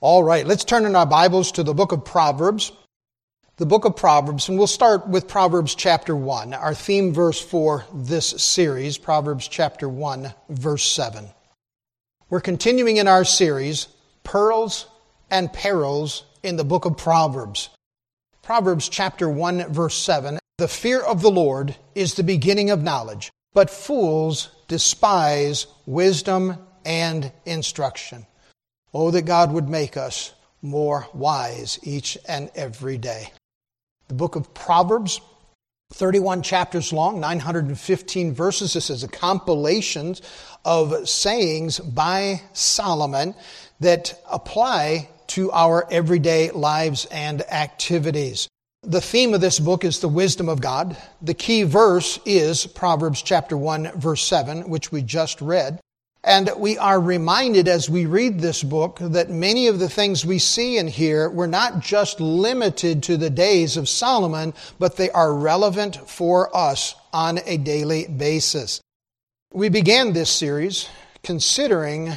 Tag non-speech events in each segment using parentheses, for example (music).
All right, let's turn in our Bibles to the book of Proverbs. The book of Proverbs, and we'll start with Proverbs chapter 1, our theme verse for this series, Proverbs chapter 1, verse 7. We're continuing in our series, Pearls and Perils in the book of Proverbs. Proverbs chapter 1, verse 7 The fear of the Lord is the beginning of knowledge, but fools despise wisdom and instruction. Oh, that God would make us more wise each and every day. The book of Proverbs, 31 chapters long, 915 verses. This is a compilation of sayings by Solomon that apply to our everyday lives and activities. The theme of this book is the wisdom of God. The key verse is Proverbs chapter 1 verse 7, which we just read. And we are reminded as we read this book that many of the things we see and hear were not just limited to the days of Solomon, but they are relevant for us on a daily basis. We began this series considering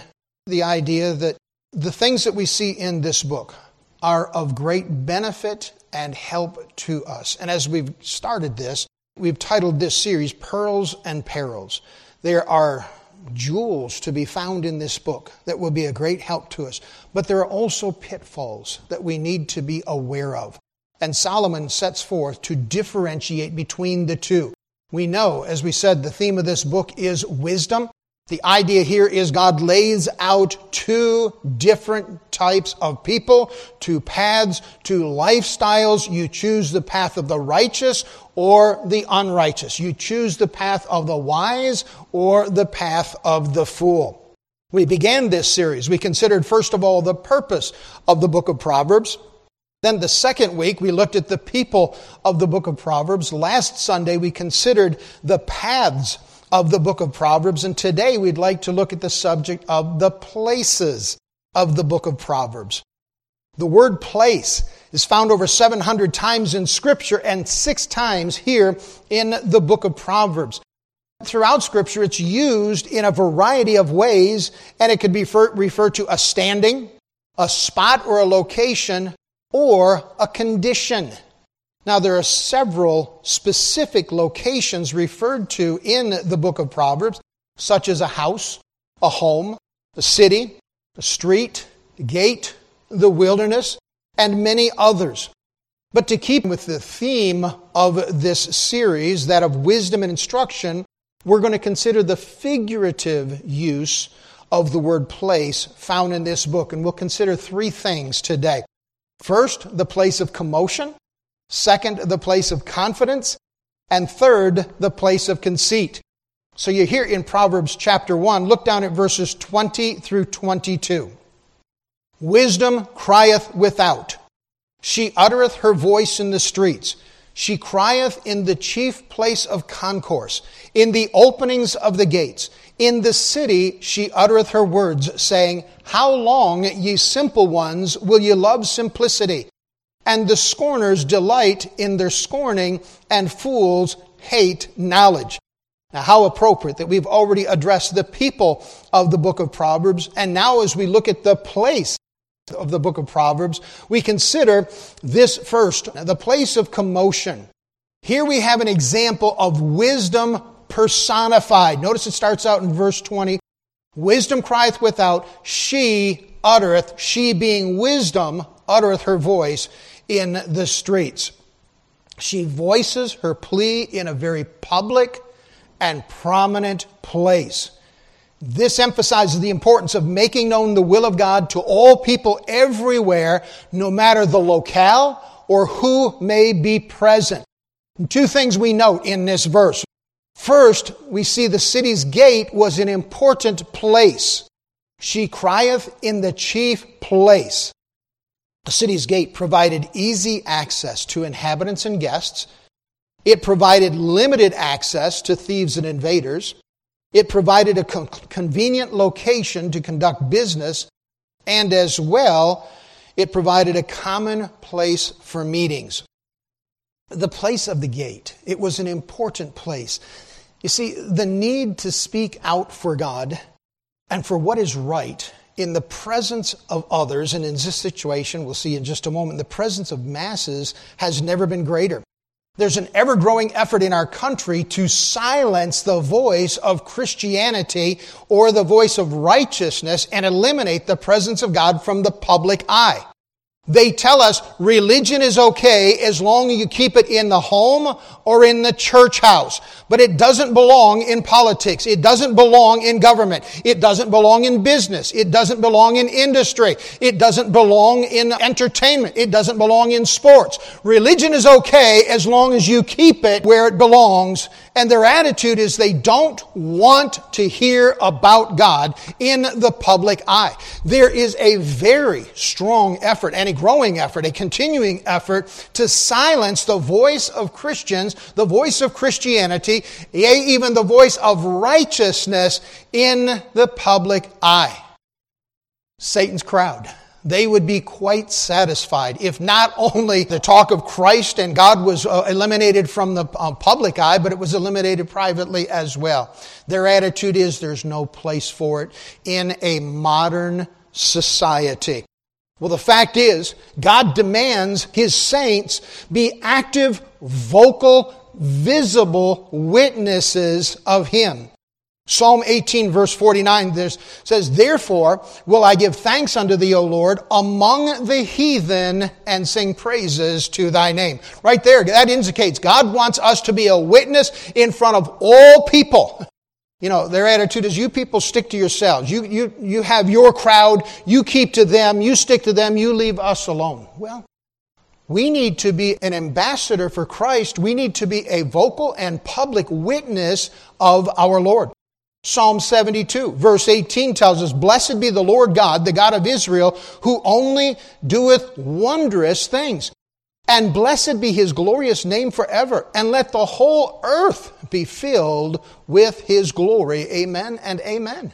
the idea that the things that we see in this book are of great benefit and help to us. And as we've started this, we've titled this series Pearls and Perils. There are jewels to be found in this book that will be a great help to us. But there are also pitfalls that we need to be aware of. And Solomon sets forth to differentiate between the two. We know, as we said, the theme of this book is wisdom. The idea here is God lays out two different types of people, two paths, two lifestyles. You choose the path of the righteous or the unrighteous. You choose the path of the wise or the path of the fool. We began this series. We considered, first of all, the purpose of the book of Proverbs. Then the second week, we looked at the people of the book of Proverbs. Last Sunday, we considered the paths of the book of Proverbs. And today, we'd like to look at the subject of the places of the book of Proverbs. The word place is found over 700 times in Scripture and six times here in the book of Proverbs. Throughout Scripture, it's used in a variety of ways, and it could be referred to a standing, a spot or a location, or a condition. Now, there are several specific locations referred to in the book of Proverbs, such as a house, a home, a city, a street, a gate, the wilderness, and many others. But to keep with the theme of this series, that of wisdom and instruction, we're going to consider the figurative use of the word place found in this book. And we'll consider three things today. First, the place of commotion. Second, the place of confidence. And third, the place of conceit. So you hear in Proverbs chapter 1, look down at verses 20 through 22. Wisdom crieth without. She uttereth her voice in the streets. She crieth in the chief place of concourse, in the openings of the gates. In the city she uttereth her words, saying, How long, ye simple ones, will ye love simplicity? And the scorners delight in their scorning, and fools hate knowledge. Now, how appropriate that we've already addressed the people of the book of Proverbs, and now as we look at the place of the book of Proverbs, we consider this first, the place of commotion. Here we have an example of wisdom personified. Notice it starts out in verse 20. Wisdom crieth without, she uttereth, she being wisdom, uttereth her voice in the streets. She voices her plea in a very public and prominent place. This emphasizes the importance of making known the will of God to all people everywhere, no matter the locale or who may be present. Two things we note in this verse. First, we see the city's gate was an important place. She crieth in the chief place. The city's gate provided easy access to inhabitants and guests. It provided limited access to thieves and invaders. It provided a con- convenient location to conduct business, and as well, it provided a common place for meetings. The place of the gate, it was an important place. You see, the need to speak out for God and for what is right in the presence of others, and in this situation, we'll see in just a moment, the presence of masses has never been greater. There's an ever growing effort in our country to silence the voice of Christianity or the voice of righteousness and eliminate the presence of God from the public eye. They tell us religion is okay as long as you keep it in the home or in the church house. But it doesn't belong in politics. It doesn't belong in government. It doesn't belong in business. It doesn't belong in industry. It doesn't belong in entertainment. It doesn't belong in sports. Religion is okay as long as you keep it where it belongs. And their attitude is they don't want to hear about God in the public eye. There is a very strong effort and a growing effort, a continuing effort to silence the voice of Christians, the voice of Christianity, yea, even the voice of righteousness in the public eye. Satan's crowd they would be quite satisfied if not only the talk of Christ and God was uh, eliminated from the uh, public eye, but it was eliminated privately as well. Their attitude is there's no place for it in a modern society. Well, the fact is, God demands His saints be active, vocal, visible witnesses of Him. Psalm 18 verse 49 this says, Therefore will I give thanks unto thee, O Lord, among the heathen and sing praises to thy name. Right there, that indicates God wants us to be a witness in front of all people. You know, their attitude is you people stick to yourselves. You, you, you have your crowd, you keep to them, you stick to them, you leave us alone. Well, we need to be an ambassador for Christ. We need to be a vocal and public witness of our Lord. Psalm 72, verse 18 tells us, Blessed be the Lord God, the God of Israel, who only doeth wondrous things. And blessed be his glorious name forever. And let the whole earth be filled with his glory. Amen and amen.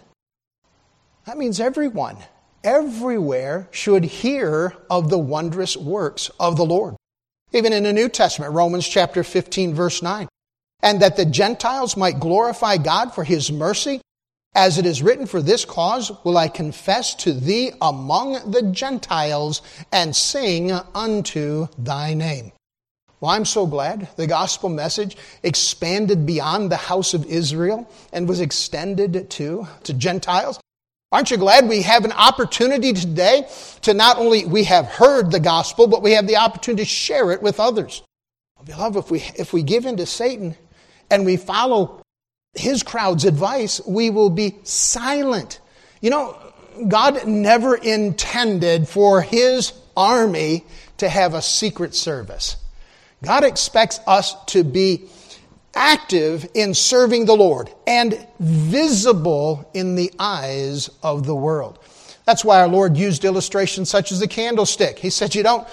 That means everyone, everywhere should hear of the wondrous works of the Lord. Even in the New Testament, Romans chapter 15, verse 9. And that the Gentiles might glorify God for his mercy, as it is written, For this cause will I confess to thee among the Gentiles and sing unto thy name. Well, I'm so glad the gospel message expanded beyond the house of Israel and was extended to, to Gentiles. Aren't you glad we have an opportunity today to not only we have heard the gospel, but we have the opportunity to share it with others? Beloved, if we, if we give in to Satan and we follow his crowd's advice, we will be silent. You know, God never intended for his army to have a secret service. God expects us to be active in serving the Lord and visible in the eyes of the world. That's why our Lord used illustrations such as the candlestick. He said, You don't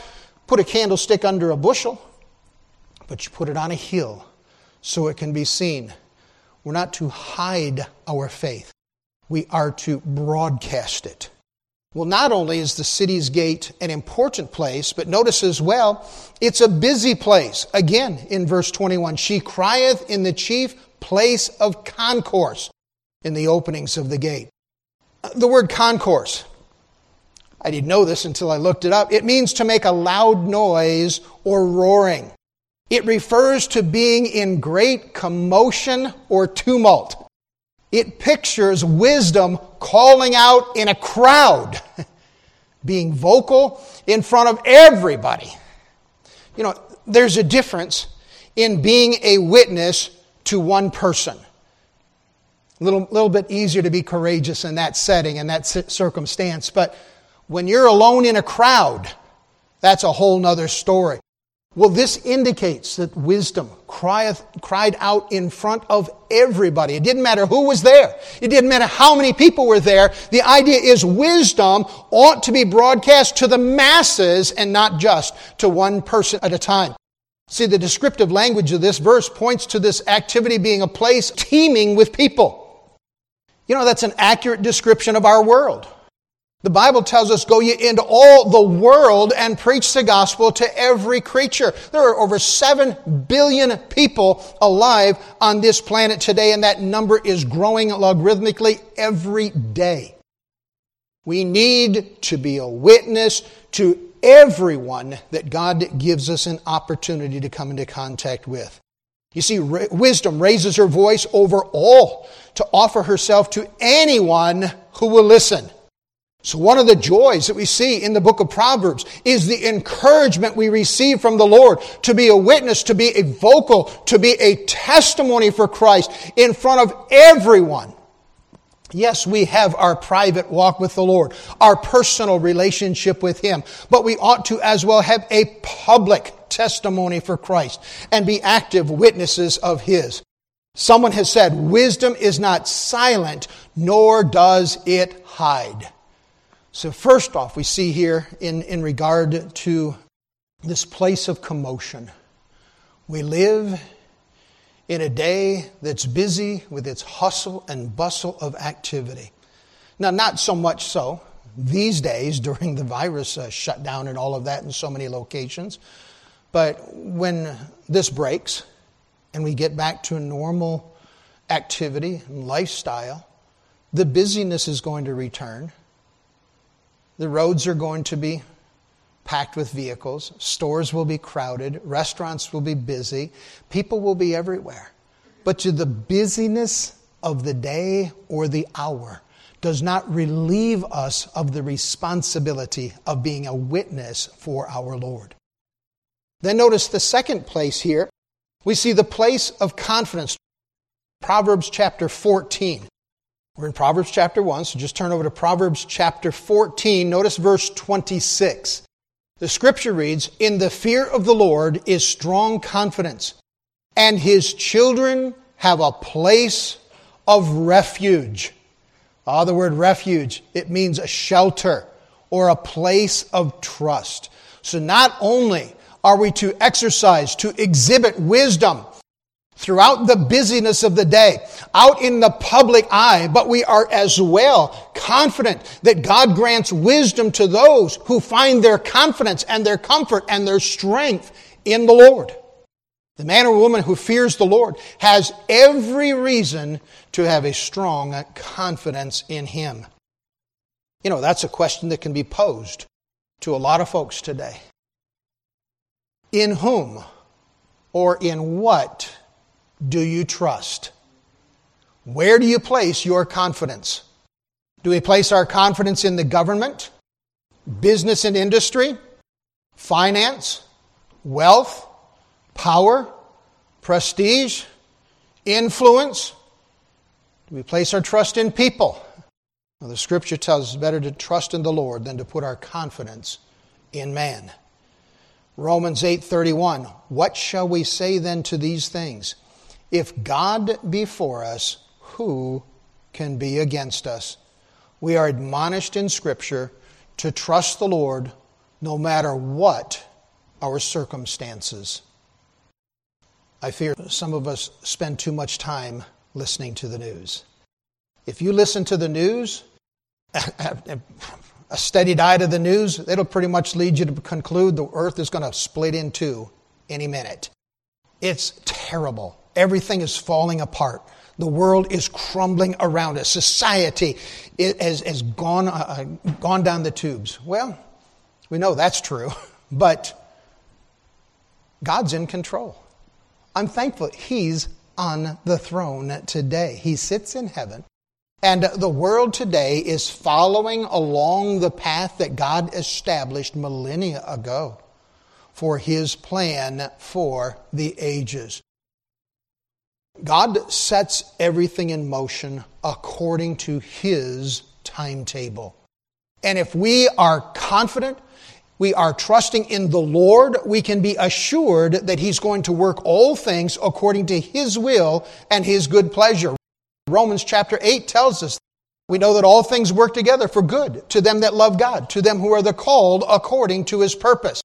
put a candlestick under a bushel, but you put it on a hill so it can be seen. We're not to hide our faith, we are to broadcast it. Well, not only is the city's gate an important place, but notice as well, it's a busy place. Again, in verse 21, she crieth in the chief place of concourse in the openings of the gate. Uh, the word concourse, I didn't know this until I looked it up. It means to make a loud noise or roaring. It refers to being in great commotion or tumult. It pictures wisdom calling out in a crowd, (laughs) being vocal in front of everybody. You know, there's a difference in being a witness to one person. A little, little bit easier to be courageous in that setting and that circumstance, but when you're alone in a crowd, that's a whole nother story. Well, this indicates that wisdom crieth, cried out in front of everybody. It didn't matter who was there. It didn't matter how many people were there. The idea is wisdom ought to be broadcast to the masses and not just to one person at a time. See, the descriptive language of this verse points to this activity being a place teeming with people. You know, that's an accurate description of our world. The Bible tells us, go ye into all the world and preach the gospel to every creature. There are over 7 billion people alive on this planet today, and that number is growing logarithmically every day. We need to be a witness to everyone that God gives us an opportunity to come into contact with. You see, wisdom raises her voice over all to offer herself to anyone who will listen. So one of the joys that we see in the book of Proverbs is the encouragement we receive from the Lord to be a witness, to be a vocal, to be a testimony for Christ in front of everyone. Yes, we have our private walk with the Lord, our personal relationship with Him, but we ought to as well have a public testimony for Christ and be active witnesses of His. Someone has said, wisdom is not silent, nor does it hide. So, first off, we see here in, in regard to this place of commotion, we live in a day that's busy with its hustle and bustle of activity. Now, not so much so these days (laughs) during the virus uh, shutdown and all of that in so many locations, but when this breaks and we get back to a normal activity and lifestyle, the busyness is going to return the roads are going to be packed with vehicles, stores will be crowded, restaurants will be busy, people will be everywhere. But to the busyness of the day or the hour does not relieve us of the responsibility of being a witness for our Lord. Then notice the second place here. We see the place of confidence. Proverbs chapter 14. We're in Proverbs chapter 1, so just turn over to Proverbs chapter 14. Notice verse 26. The scripture reads, In the fear of the Lord is strong confidence, and his children have a place of refuge. Ah, the word refuge, it means a shelter or a place of trust. So not only are we to exercise, to exhibit wisdom, throughout the busyness of the day, out in the public eye, but we are as well confident that God grants wisdom to those who find their confidence and their comfort and their strength in the Lord. The man or woman who fears the Lord has every reason to have a strong confidence in Him. You know, that's a question that can be posed to a lot of folks today. In whom or in what do you trust? Where do you place your confidence? Do we place our confidence in the government, business and industry, finance, wealth, power, prestige, influence? Do we place our trust in people? Well, the scripture tells us better to trust in the Lord than to put our confidence in man. Romans 8:31 What shall we say then to these things? If God be for us, who can be against us? We are admonished in Scripture to trust the Lord no matter what our circumstances. I fear some of us spend too much time listening to the news. If you listen to the news, (laughs) a steady diet of the news, it'll pretty much lead you to conclude the earth is going to split in two any minute. It's terrible. Everything is falling apart. The world is crumbling around us. Society has, has gone, uh, uh, gone down the tubes. Well, we know that's true, (laughs) but God's in control. I'm thankful He's on the throne today. He sits in heaven. And the world today is following along the path that God established millennia ago for His plan for the ages. God sets everything in motion according to His timetable. And if we are confident, we are trusting in the Lord, we can be assured that He's going to work all things according to His will and His good pleasure. Romans chapter 8 tells us we know that all things work together for good to them that love God, to them who are the called according to His purpose.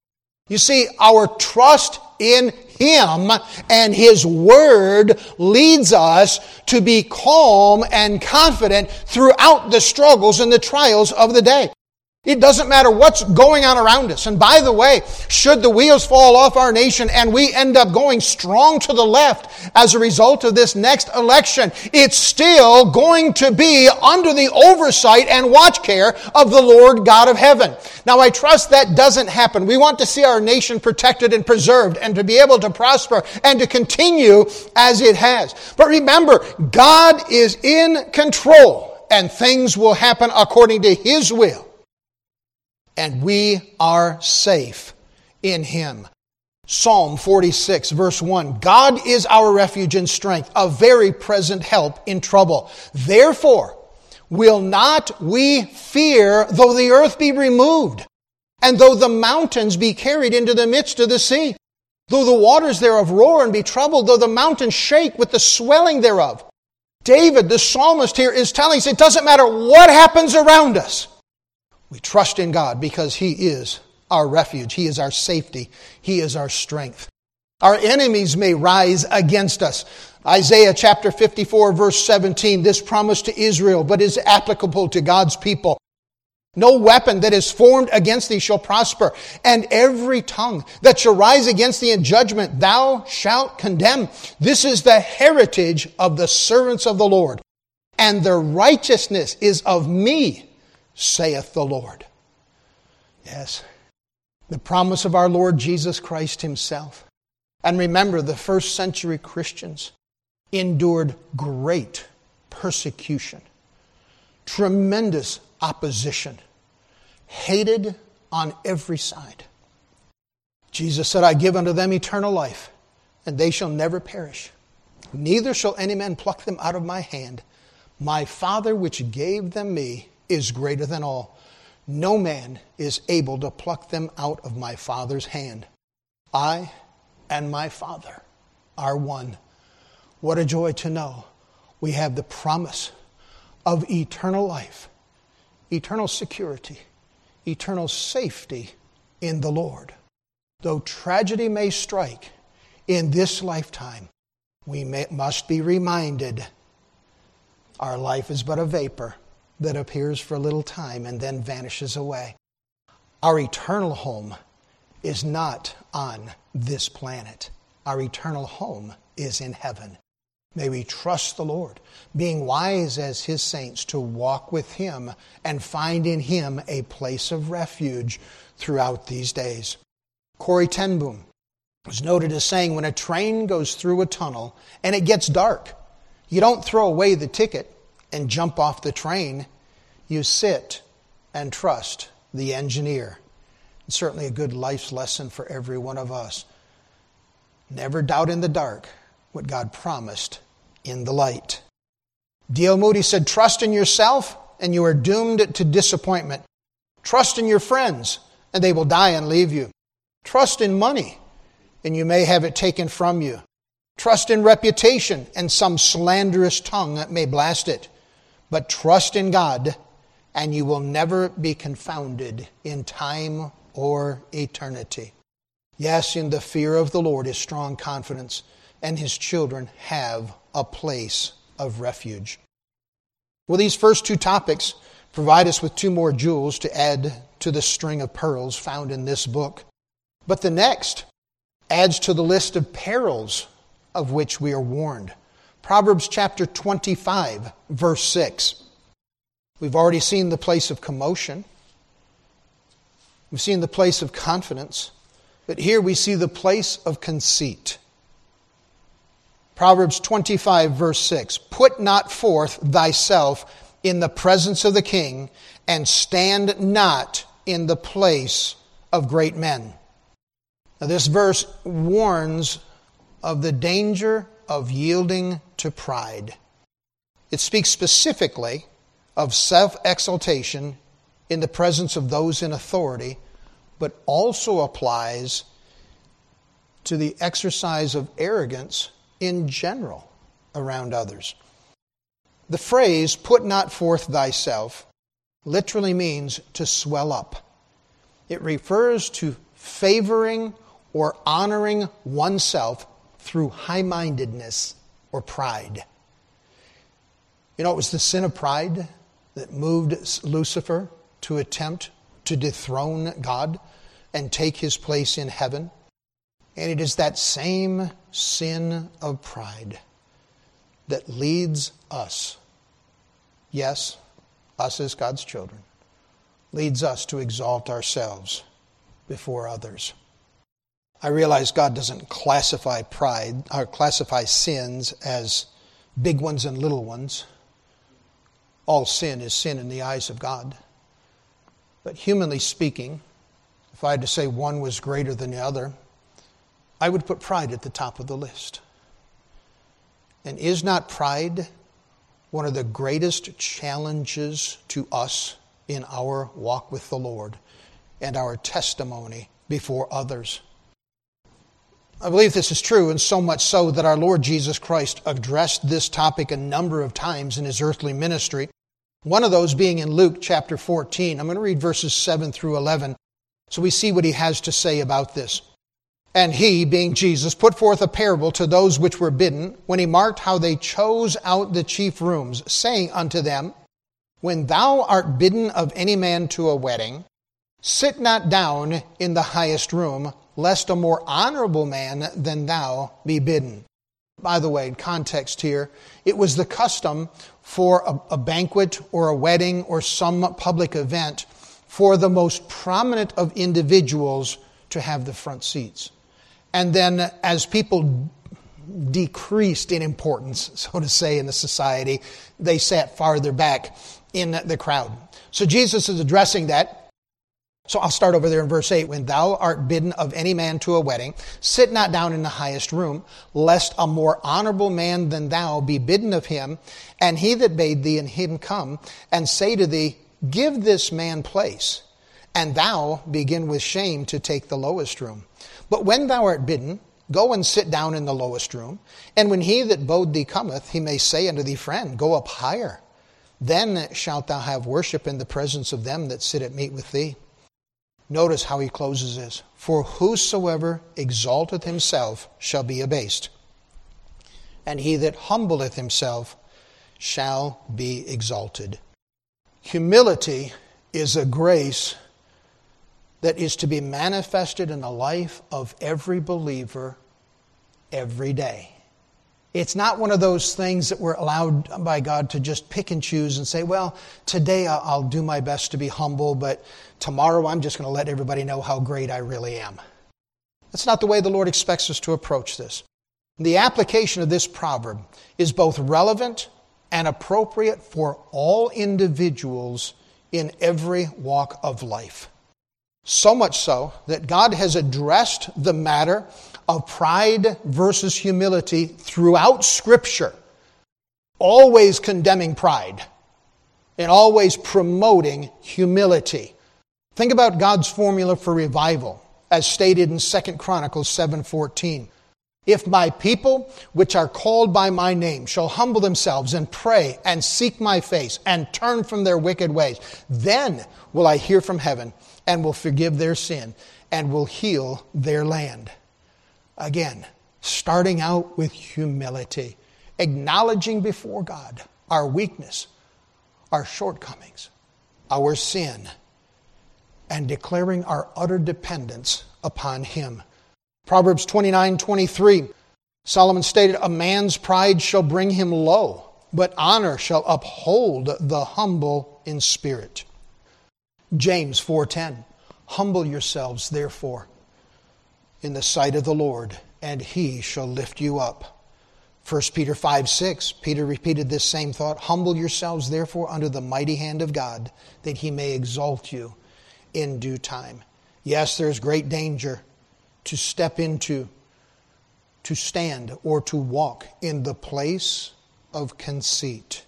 You see, our trust in Him and His Word leads us to be calm and confident throughout the struggles and the trials of the day. It doesn't matter what's going on around us. And by the way, should the wheels fall off our nation and we end up going strong to the left as a result of this next election, it's still going to be under the oversight and watch care of the Lord God of heaven. Now I trust that doesn't happen. We want to see our nation protected and preserved and to be able to prosper and to continue as it has. But remember, God is in control and things will happen according to His will and we are safe in him. Psalm 46, verse 1 God is our refuge and strength, a very present help in trouble. Therefore, will not we fear though the earth be removed, and though the mountains be carried into the midst of the sea, though the waters thereof roar and be troubled, though the mountains shake with the swelling thereof. David, the psalmist here, is telling us it doesn't matter what happens around us. We trust in God because He is our refuge. He is our safety. He is our strength. Our enemies may rise against us. Isaiah chapter 54 verse 17, this promise to Israel, but is applicable to God's people. No weapon that is formed against thee shall prosper, and every tongue that shall rise against thee in judgment thou shalt condemn. This is the heritage of the servants of the Lord, and the righteousness is of me, saith the Lord. Yes, the promise of our Lord Jesus Christ Himself. And remember, the first century Christians endured great persecution, tremendous opposition, hated on every side. Jesus said, I give unto them eternal life, and they shall never perish. Neither shall any man pluck them out of my hand. My Father, which gave them me, is greater than all. No man is able to pluck them out of my Father's hand. I and my Father are one. What a joy to know we have the promise of eternal life, eternal security, eternal safety in the Lord. Though tragedy may strike in this lifetime, we may, must be reminded our life is but a vapor that appears for a little time and then vanishes away. Our eternal home is not on this planet. Our eternal home is in heaven. May we trust the Lord, being wise as His saints to walk with Him and find in Him a place of refuge throughout these days. Corrie ten Boom was noted as saying when a train goes through a tunnel and it gets dark, you don't throw away the ticket and jump off the train, you sit and trust the engineer. It's certainly a good life's lesson for every one of us. Never doubt in the dark what God promised in the light. D.L. Moody said, Trust in yourself, and you are doomed to disappointment. Trust in your friends, and they will die and leave you. Trust in money, and you may have it taken from you. Trust in reputation, and some slanderous tongue may blast it. But trust in God, and you will never be confounded in time or eternity. Yes, in the fear of the Lord is strong confidence, and his children have a place of refuge. Well, these first two topics provide us with two more jewels to add to the string of pearls found in this book. But the next adds to the list of perils of which we are warned. Proverbs chapter 25, verse 6. We've already seen the place of commotion. We've seen the place of confidence. But here we see the place of conceit. Proverbs 25, verse 6 Put not forth thyself in the presence of the king, and stand not in the place of great men. Now, this verse warns of the danger of yielding to pride. It speaks specifically of self exaltation in the presence of those in authority, but also applies to the exercise of arrogance in general around others. The phrase, put not forth thyself, literally means to swell up. It refers to favoring or honoring oneself through high mindedness or pride. You know, it was the sin of pride that moved Lucifer to attempt to dethrone God and take his place in heaven. And it is that same sin of pride that leads us, yes, us as God's children, leads us to exalt ourselves before others. I realize God doesn't classify pride or classify sins as big ones and little ones. All sin is sin in the eyes of God. But humanly speaking, if I had to say one was greater than the other, I would put pride at the top of the list. And is not pride one of the greatest challenges to us in our walk with the Lord and our testimony before others? I believe this is true, and so much so that our Lord Jesus Christ addressed this topic a number of times in his earthly ministry. One of those being in Luke chapter 14. I'm going to read verses 7 through 11 so we see what he has to say about this. And he, being Jesus, put forth a parable to those which were bidden, when he marked how they chose out the chief rooms, saying unto them, When thou art bidden of any man to a wedding, sit not down in the highest room, lest a more honorable man than thou be bidden. By the way, context here, it was the custom for a, a banquet or a wedding or some public event for the most prominent of individuals to have the front seats. And then as people decreased in importance, (laughs) so to say, in the society, they sat farther back in the crowd. So Jesus is addressing that. So I'll start over there in verse 8. When thou art bidden of any man to a wedding, sit not down in the highest room, lest a more honorable man than thou be bidden of him, and he that bade thee and him come, and say to thee, Give this man place, and thou begin with shame to take the lowest room. But when thou art bidden, go and sit down in the lowest room, and when he that bode thee cometh, he may say unto thee, Friend, go up higher. Then shalt thou have worship in the presence of them that sit at meat with thee. Notice how he closes this. For whosoever exalteth himself shall be abased, and he that humbleth himself shall be exalted. Humility is a grace that is to be manifested in the life of every believer every day. It's not one of those things that we're allowed by God to just pick and choose and say, well, today I'll do my best to be humble, but tomorrow I'm just going to let everybody know how great I really am. That's not the way the Lord expects us to approach this. The application of this proverb is both relevant and appropriate for all individuals in every walk of life. So much so that God has addressed the matter of pride versus humility throughout Scripture, always condemning pride and always promoting humility. Think about God's formula for revival as stated in 2 Chronicles 7:14. If my people, which are called by my name, shall humble themselves and pray and seek my face and turn from their wicked ways, then will I hear from heaven and will forgive their sin and will heal their land. Again, starting out with humility, acknowledging before God our weakness, our shortcomings, our sin, and declaring our utter dependence upon Him. Proverbs 29 23. Solomon stated, A man's pride shall bring him low, but honor shall uphold the humble in spirit. James 4:10 Humble yourselves therefore in the sight of the Lord and he shall lift you up. 1 Peter 5 6, Peter repeated this same thought Humble yourselves therefore under the mighty hand of God, that he may exalt you in due time. Yes, there's great danger to step into, to stand, or to walk in the place of conceit.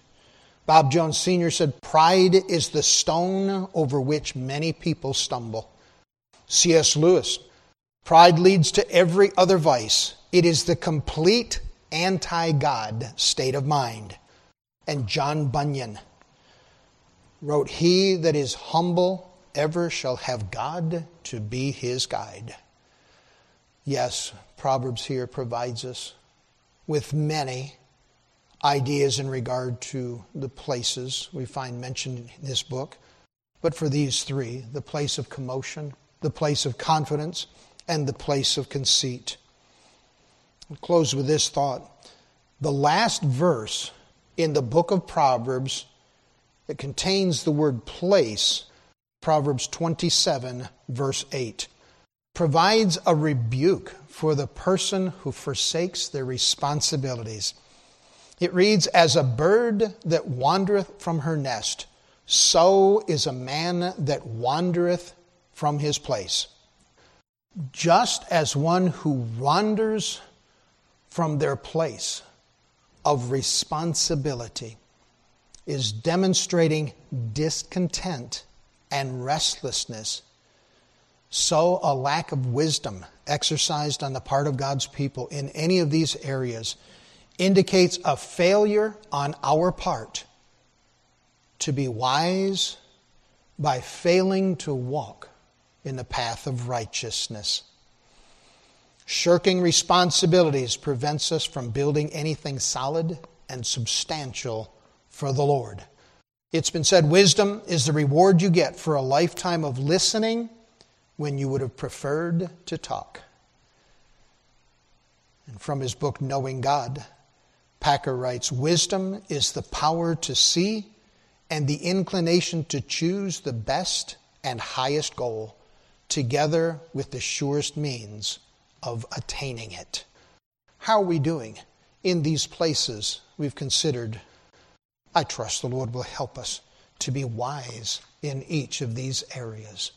Bob Jones Sr. said, Pride is the stone over which many people stumble. C.S. Lewis, Pride leads to every other vice. It is the complete anti God state of mind. And John Bunyan wrote, He that is humble ever shall have God to be his guide. Yes, Proverbs here provides us with many ideas in regard to the places we find mentioned in this book. but for these three the place of commotion, the place of confidence, and the place of conceit. I'll close with this thought. The last verse in the book of Proverbs that contains the word place, Proverbs 27, verse 8, provides a rebuke for the person who forsakes their responsibilities. It reads, As a bird that wandereth from her nest, so is a man that wandereth from his place. Just as one who wanders from their place of responsibility is demonstrating discontent and restlessness, so a lack of wisdom exercised on the part of God's people in any of these areas indicates a failure on our part to be wise by failing to walk in the path of righteousness. Shirking responsibilities prevents us from building anything solid and substantial for the Lord. It's been said wisdom is the reward you get for a lifetime of listening when you would have preferred to talk. And from his book, Knowing God, Packer writes Wisdom is the power to see and the inclination to choose the best and highest goal, together with the surest means of attaining it. How are we doing in these places we've considered? I trust the Lord will help us to be wise in each of these areas.